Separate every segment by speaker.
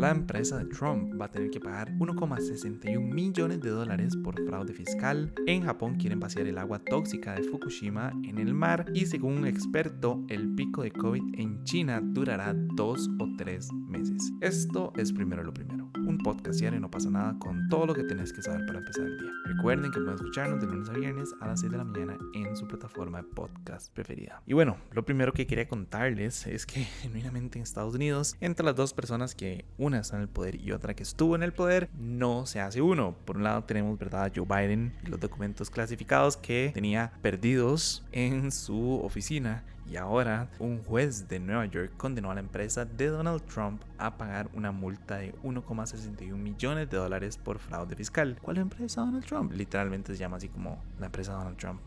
Speaker 1: la empresa de Trump va a tener que pagar 1,61 millones de dólares por fraude fiscal. En Japón quieren vaciar el agua tóxica de Fukushima en el mar y según un experto, el pico de COVID en China durará dos o tres meses. Esto es primero lo primero un podcast diario no pasa nada con todo lo que tenés que saber para empezar el día. Recuerden que pueden escucharnos de lunes a viernes a las 6 de la mañana en su plataforma de podcast preferida. Y bueno, lo primero que quería contarles es que genuinamente en Estados Unidos, entre las dos personas que una está en el poder y otra que estuvo en el poder, no se hace uno. Por un lado tenemos, ¿verdad?, Joe Biden y los documentos clasificados que tenía perdidos en su oficina y ahora un juez de Nueva York condenó a la empresa de Donald Trump a pagar una multa de 1,61 millones de dólares por fraude fiscal. ¿Cuál empresa Donald Trump? Literalmente se llama así como la empresa Donald Trump.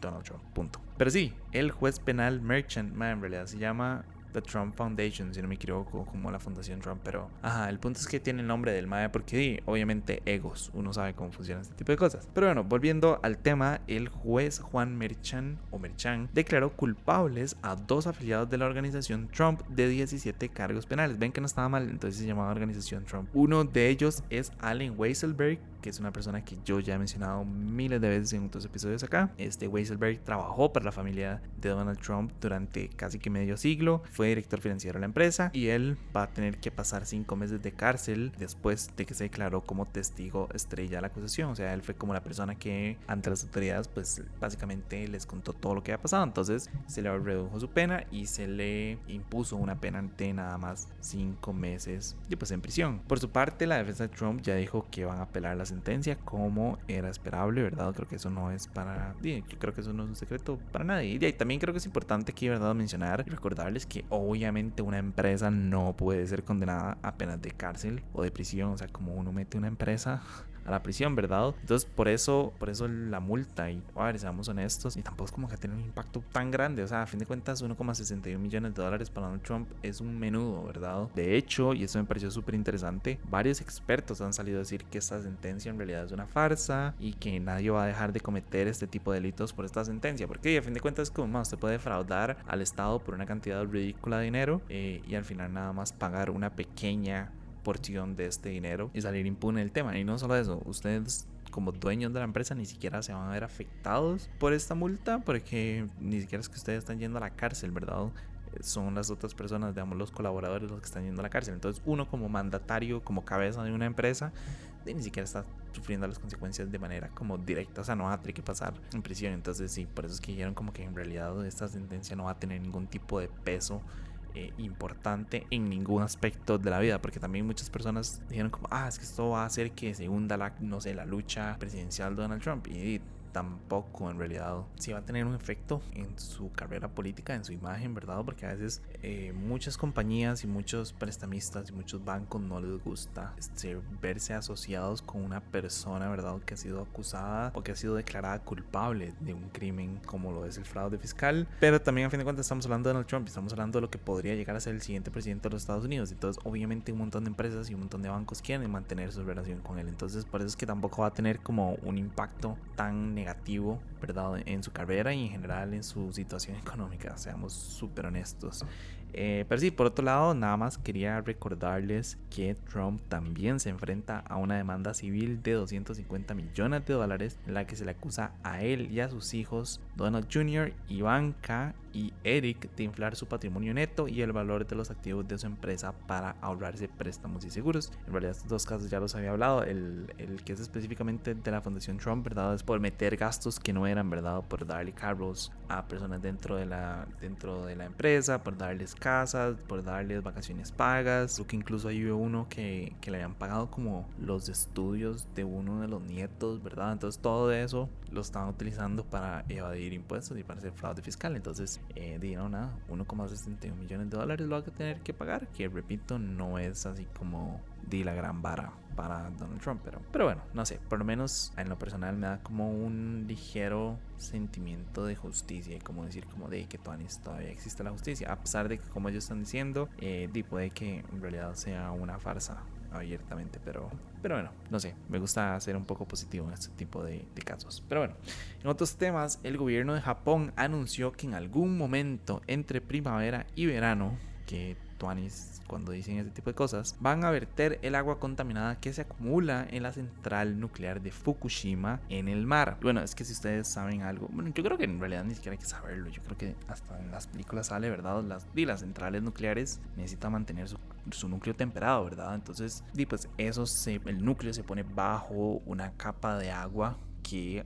Speaker 1: Donald Trump, punto. Pero sí, el juez penal Merchant, man, en realidad se llama The Trump Foundation, si no me equivoco, como la Fundación Trump, pero ajá, el punto es que tiene el nombre del MAE porque obviamente egos, uno sabe cómo funciona este tipo de cosas. Pero bueno, volviendo al tema, el juez Juan Merchan o Merchan declaró culpables a dos afiliados de la organización Trump de 17 cargos penales. Ven que no estaba mal, entonces se llamaba organización Trump. Uno de ellos es Allen Weisselberg, que es una persona que yo ya he mencionado miles de veces en otros episodios acá. Este Weisselberg trabajó para la familia de Donald Trump durante casi que medio siglo fue director financiero de la empresa y él va a tener que pasar cinco meses de cárcel después de que se declaró como testigo estrella de la acusación. O sea, él fue como la persona que ante las autoridades pues básicamente les contó todo lo que había pasado. Entonces se le redujo su pena y se le impuso una pena de nada más cinco meses y pues en prisión. Por su parte, la defensa de Trump ya dijo que van a apelar la sentencia como era esperable, ¿verdad? Creo que eso no es para... Yo creo que eso no es un secreto para nadie. Y también creo que es importante aquí, ¿verdad? Mencionar y recordarles que obviamente una empresa no puede ser condenada a penas de cárcel o de prisión. O sea, como uno mete una empresa a la prisión, ¿verdad? Entonces, por eso, por eso la multa. Y, a ver, seamos honestos, y tampoco es como que tiene un impacto tan grande. O sea, a fin de cuentas, 1,61 millones de dólares para Donald Trump es un menudo, ¿verdad? De hecho, y eso me pareció súper interesante, varios expertos han salido a decir que esta sentencia en realidad es una farsa y que nadie va a dejar de cometer este tipo de delitos por esta sentencia. Porque, a fin de cuentas, como más, usted puede defraudar al Estado por una cantidad ridícula de dinero eh, y al final nada más pagar una pequeña porción de este dinero y salir impune del tema. Y no solo eso, ustedes como dueños de la empresa ni siquiera se van a ver afectados por esta multa porque ni siquiera es que ustedes están yendo a la cárcel, ¿verdad? Son las otras personas, digamos, los colaboradores los que están yendo a la cárcel. Entonces uno como mandatario, como cabeza de una empresa, ni siquiera está sufriendo las consecuencias de manera como directa, o sea, no va a tener que pasar en prisión. Entonces sí, por eso es que dijeron como que en realidad esta sentencia no va a tener ningún tipo de peso eh, importante en ningún aspecto de la vida, porque también muchas personas dijeron como, ah, es que esto va a hacer que se hunda la, no sé, la lucha presidencial de Donald Trump. Tampoco en realidad sí va a tener un efecto en su carrera política, en su imagen, ¿verdad? Porque a veces eh, muchas compañías y muchos prestamistas y muchos bancos no les gusta este, verse asociados con una persona, ¿verdad? Que ha sido acusada o que ha sido declarada culpable de un crimen como lo es el fraude fiscal. Pero también a fin de cuentas estamos hablando de Donald Trump, estamos hablando de lo que podría llegar a ser el siguiente presidente de los Estados Unidos. Entonces obviamente un montón de empresas y un montón de bancos quieren mantener su relación con él. Entonces por eso es que tampoco va a tener como un impacto tan negativo, ¿verdad? En su carrera y en general en su situación económica, seamos súper honestos. Eh, pero sí, por otro lado, nada más quería recordarles que Trump también se enfrenta a una demanda civil de 250 millones de dólares en la que se le acusa a él y a sus hijos, Donald Jr., Ivanka y Eric de inflar su patrimonio neto y el valor de los activos de su empresa para ahorrarse préstamos y seguros. En realidad estos dos casos ya los había hablado. El, el que es específicamente de la Fundación Trump, ¿verdad? Es por meter gastos que no eran, ¿verdad? Por darle carros a personas dentro de la, dentro de la empresa, por darles casas, por darles vacaciones pagas. Creo que incluso hay uno que, que le habían pagado como los estudios de uno de los nietos, ¿verdad? Entonces todo eso lo estaban utilizando para evadir impuestos y para hacer fraude fiscal. Entonces eh, dijeron nada, 1,61 millones de dólares lo va a tener que pagar, que repito, no es así como di la gran vara para Donald Trump, pero, pero bueno, no sé, por lo menos en lo personal me da como un ligero sentimiento de justicia y como decir como de que todavía existe la justicia, a pesar de que como ellos están diciendo, eh, puede que en realidad sea una farsa abiertamente, pero, pero bueno, no sé, me gusta ser un poco positivo en este tipo de, de, casos. Pero bueno, en otros temas, el gobierno de Japón anunció que en algún momento entre primavera y verano, que tuanis cuando dicen ese tipo de cosas, van a verter el agua contaminada que se acumula en la central nuclear de Fukushima en el mar. Bueno, es que si ustedes saben algo, bueno, yo creo que en realidad ni siquiera hay que saberlo, yo creo que hasta en las películas sale, ¿verdad? Las, y las centrales nucleares necesitan mantener su, su núcleo temperado, ¿verdad? Entonces, y pues eso se, el núcleo se pone bajo una capa de agua que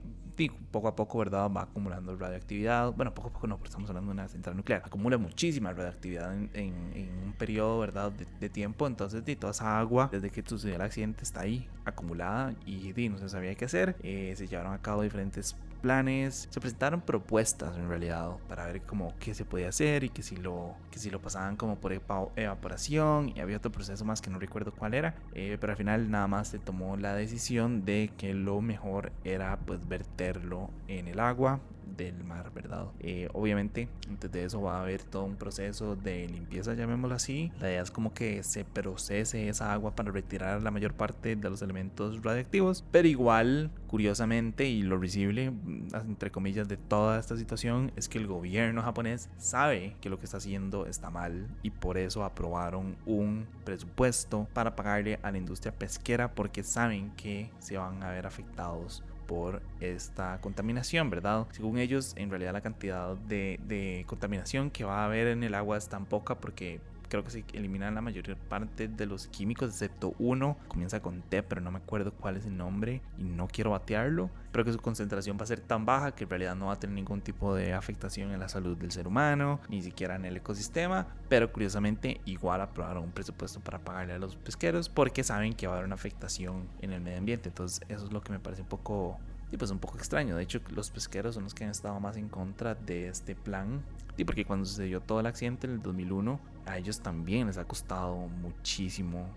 Speaker 1: poco a poco, ¿verdad? Va acumulando radioactividad. Bueno, poco a poco no, porque estamos hablando de una central nuclear. Acumula muchísima radioactividad en, en, un periodo, ¿verdad? De, tiempo. Entonces, de toda esa agua, desde que sucedió el accidente, está ahí acumulada y no se sabía qué hacer. Eh, se llevaron a cabo diferentes planes, se presentaron propuestas en realidad para ver cómo qué se podía hacer y que si lo, que si lo pasaban como por evaporación y había otro proceso más que no recuerdo cuál era, eh, pero al final nada más se tomó la decisión de que lo mejor era pues verterlo en el agua del mar, ¿verdad? Eh, obviamente, antes de eso va a haber todo un proceso de limpieza, llamémoslo así. La idea es como que se procese esa agua para retirar la mayor parte de los elementos radiactivos, pero igual, curiosamente, y lo visible, mm, entre comillas, de toda esta situación es que el gobierno japonés sabe que lo que está haciendo está mal y por eso aprobaron un presupuesto para pagarle a la industria pesquera porque saben que se van a ver afectados por esta contaminación, ¿verdad? Según ellos, en realidad la cantidad de, contaminación que va a haber en el agua es tan poca porque creo que se eliminan la mayor parte de los químicos, excepto uno, comienza con T, pero no me acuerdo cuál es el nombre y no quiero batearlo, pero que su concentración va a ser tan baja que en realidad no va a tener ningún tipo de afectación en la salud del ser humano, ni siquiera en el ecosistema, pero curiosamente igual aprobaron un presupuesto para pagarle a los pesqueros porque saben que va a haber una afectación en el medio ambiente, entonces eso es lo que me parece un poco y pues un poco extraño. De hecho, los pesqueros son los que han estado más en contra de este plan. Y porque cuando sucedió todo el accidente en el 2001, a ellos también les ha costado muchísimo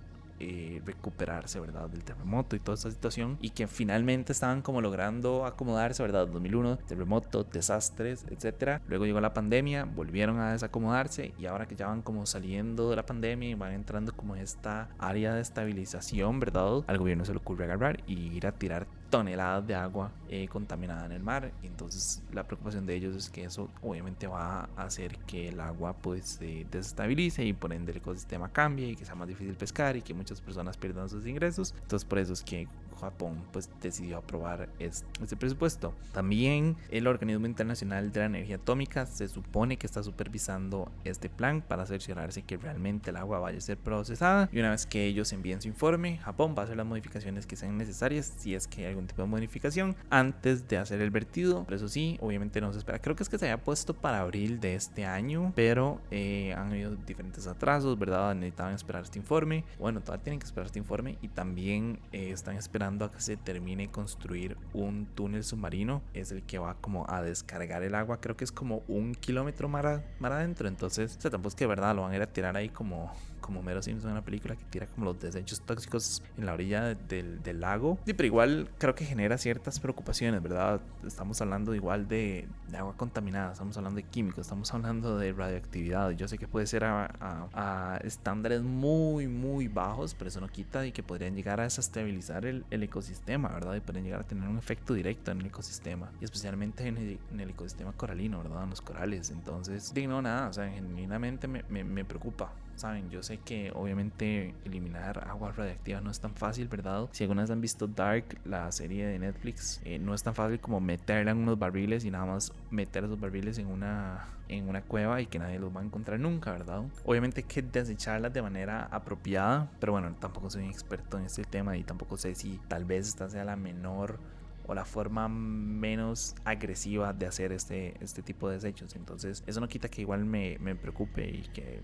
Speaker 1: eh, recuperarse, ¿verdad? Del terremoto y toda esta situación. Y que finalmente estaban como logrando acomodarse, ¿verdad? 2001, terremoto, desastres, etcétera. Luego llegó la pandemia, volvieron a desacomodarse y ahora que ya van como saliendo de la pandemia y van entrando como en esta área de estabilización, ¿verdad? Al gobierno se le ocurre agarrar y ir a tirar toneladas de agua eh, contaminada en el mar. Entonces la preocupación de ellos es que eso obviamente va a hacer que el agua pues se desestabilice y por ende el ecosistema cambie y que sea más difícil pescar y que muchas personas pierdan sus ingresos. Entonces por eso es que Japón pues decidió aprobar este presupuesto. También el Organismo Internacional de la Energía Atómica se supone que está supervisando este plan para cerciorarse que realmente el agua vaya a ser procesada y una vez que ellos envíen su informe, Japón va a hacer las modificaciones que sean necesarias si es que hay algún tipo de modificación antes de hacer el vertido. Pero eso sí, obviamente no se espera. Creo que es que se había puesto para abril de este año, pero eh, han habido diferentes atrasos, ¿verdad? Necesitaban esperar este informe. Bueno, todavía tienen que esperar este informe y también eh, están esperando a que se termine construir un túnel submarino. Es el que va como a descargar el agua. Creo que es como un kilómetro más, adentro. Entonces, o sea, tampoco es que verdad lo van a ir a tirar ahí como como Mero Simpson una película que tira como los desechos tóxicos en la orilla del, lago. Sí, pero igual creo que genera ciertas preocupaciones, ¿verdad? Estamos hablando igual de, agua contaminada, estamos hablando de químicos, estamos hablando de radioactividad. Yo sé que puede ser a, estándares muy, muy bajos, pero eso no quita y que podrían llegar a desestabilizar el, ecosistema, ¿verdad? Y podrían llegar a tener un efecto directo en el ecosistema, y especialmente en el, ecosistema coralino, ¿verdad? En los corales. Entonces, no, nada, o sea, genuinamente me, me, me preocupa. Saben, yo sé que obviamente eliminar agua radiactiva no es tan fácil, ¿verdad? Si algunas han visto Dark, la serie de Netflix, eh, no es tan fácil como meterla en unos barriles y nada más meter esos barriles en una, en una cueva y que nadie los va a encontrar nunca, ¿verdad? Obviamente hay que desecharlas de manera apropiada, pero bueno, tampoco soy un experto en este tema y tampoco sé si tal vez esta sea la menor o la forma menos agresiva de hacer este, este tipo de desechos. Entonces, eso no quita que igual me, me preocupe y que,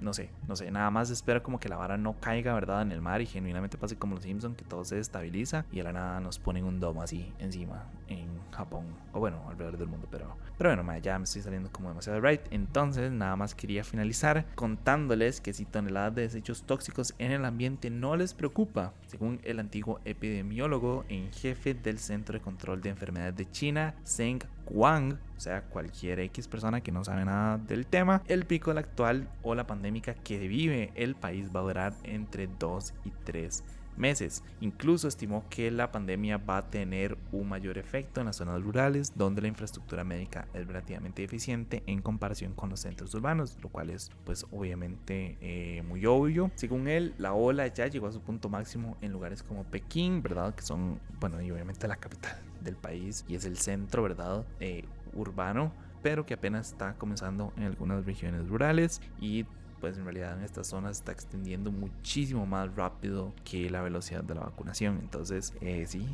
Speaker 1: no sé, no sé, nada más espero como que la vara no caiga, ¿verdad? En el mar y genuinamente pase como los Simpsons, que todo se estabiliza y a la nada nos ponen un domo así encima en Japón, o bueno, alrededor del mundo, pero, pero bueno, ya me estoy saliendo como demasiado right. Entonces, nada más quería finalizar contándoles que si toneladas de desechos tóxicos en el ambiente no les preocupa, según el antiguo epidemiólogo en jefe del Centro de Control de Enfermedades de China, Zeng Wang, o sea, cualquier X persona que no sabe nada del tema, el pico actual o la pandémica que vive el país va a durar entre 2 y 3 meses. Incluso estimó que la pandemia va a tener un mayor efecto en las zonas rurales donde la infraestructura médica es relativamente eficiente en comparación con los centros urbanos, lo cual es pues obviamente eh, muy obvio. Según él, la ola ya llegó a su punto máximo en lugares como Pekín, ¿verdad? Que son, bueno, y obviamente la capital del país y es el centro, ¿verdad? Eh, urbano pero que apenas está comenzando en algunas regiones rurales y pues en realidad en estas zonas está extendiendo muchísimo más rápido que la velocidad de la vacunación. Entonces, eh, sí,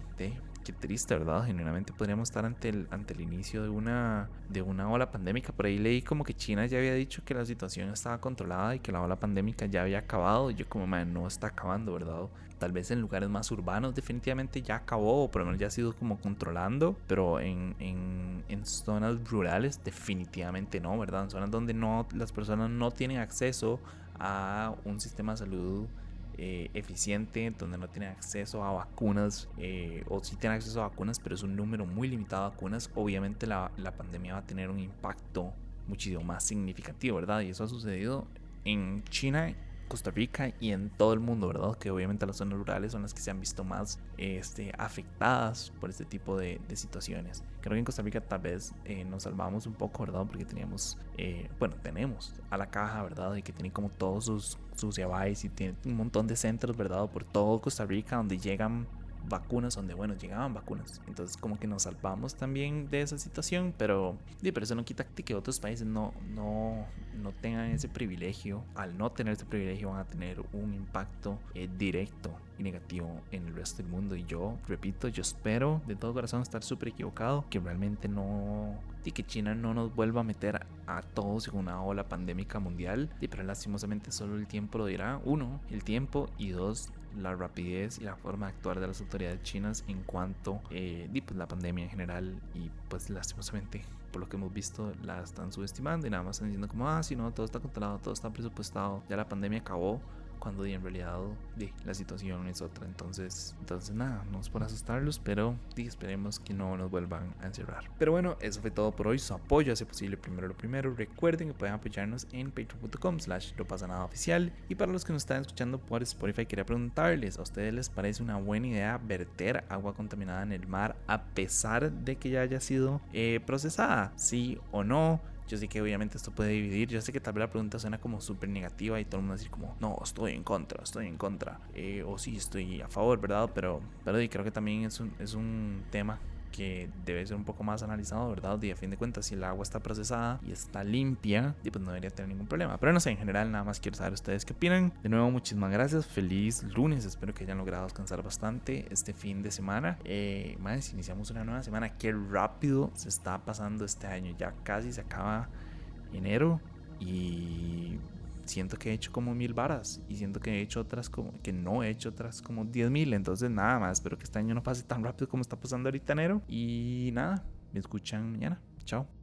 Speaker 1: qué triste, ¿verdad? Genuinamente podríamos estar ante el, ante el inicio de una, de una ola pandémica. Por ahí leí como que China ya había dicho que la situación estaba controlada y que la ola pandémica ya había acabado. Y yo como, man, no está acabando, ¿verdad? Tal vez en lugares más urbanos definitivamente ya acabó, por lo menos ya ha sido como controlando, pero en, en, en zonas rurales definitivamente no, ¿verdad? En zonas donde no, las personas no tienen acceso a un sistema de salud eh, eficiente, donde no tienen acceso a vacunas, eh, o si tienen acceso a vacunas, pero es un número muy limitado de vacunas, obviamente la, la pandemia va a tener un impacto muchísimo más significativo, ¿verdad? Y eso ha sucedido en China Costa Rica y en todo el mundo, ¿verdad? Que obviamente las zonas rurales son las que se han visto más este, afectadas por este tipo de, situaciones. Creo que en Costa Rica tal vez eh, nos salvamos un poco, ¿verdad? Porque teníamos, eh, bueno, tenemos a la caja, ¿verdad? Y que tiene como todos sus, sus y tiene un montón de centros, ¿verdad? Por todo Costa Rica donde llegan vacunas donde, bueno, llegaban vacunas. Entonces como que nos salvamos también de esa situación, pero, pero eso no quita que otros países no, no, no tengan ese privilegio. Al no tener ese privilegio van a tener un impacto eh, directo y negativo en el resto del mundo. Y yo, repito, yo espero de todo corazón estar súper equivocado, que realmente no... Y que China no nos vuelva a meter a todos en una ola pandémica mundial. Y pero lastimosamente solo el tiempo lo dirá. Uno, el tiempo. Y dos, la rapidez y la forma de actuar de las autoridades chinas en cuanto eh, pues, la pandemia en general y pues lastimosamente por lo que hemos visto la están subestimando y nada más están diciendo como ah si no todo está controlado todo está presupuestado ya la pandemia acabó cuando en realidad la situación es otra. Entonces, entonces nada, no es por asustarlos, pero esperemos que no nos vuelvan a encerrar. Pero bueno, eso fue todo por hoy. Su apoyo hace posible primero lo primero. Recuerden que pueden apoyarnos en patreon.com slash no pasa nada oficial. Y para los que nos están escuchando por Spotify, quería preguntarles, ¿a ustedes les parece una buena idea verter agua contaminada en el mar a pesar de que ya haya sido eh, procesada? ¿Sí o no? Yo sé que obviamente esto puede dividir. Yo sé que tal vez la pregunta suena como súper negativa y todo el mundo decir como, no, estoy en contra, estoy en contra. Eh, o sí, estoy a favor, ¿verdad? Pero, pero creo que también es un, es un tema que debe ser un poco más analizado, ¿verdad? Y a fin de cuentas, si el agua está procesada y está limpia, pues no debería tener ningún problema. Pero no sé, en general, nada más quiero saber ustedes qué opinan. De nuevo, muchísimas gracias. Feliz lunes. Espero que hayan logrado descansar bastante este fin de semana. Eh, más, iniciamos una nueva semana. Qué rápido se está pasando este año. Ya casi se acaba enero y siento que he hecho como mil varas y siento que he hecho otras como que no he hecho otras como diez mil. Entonces, nada más, espero que este año no pase tan rápido como está pasando ahorita enero. Y nada, me escuchan mañana. Chao.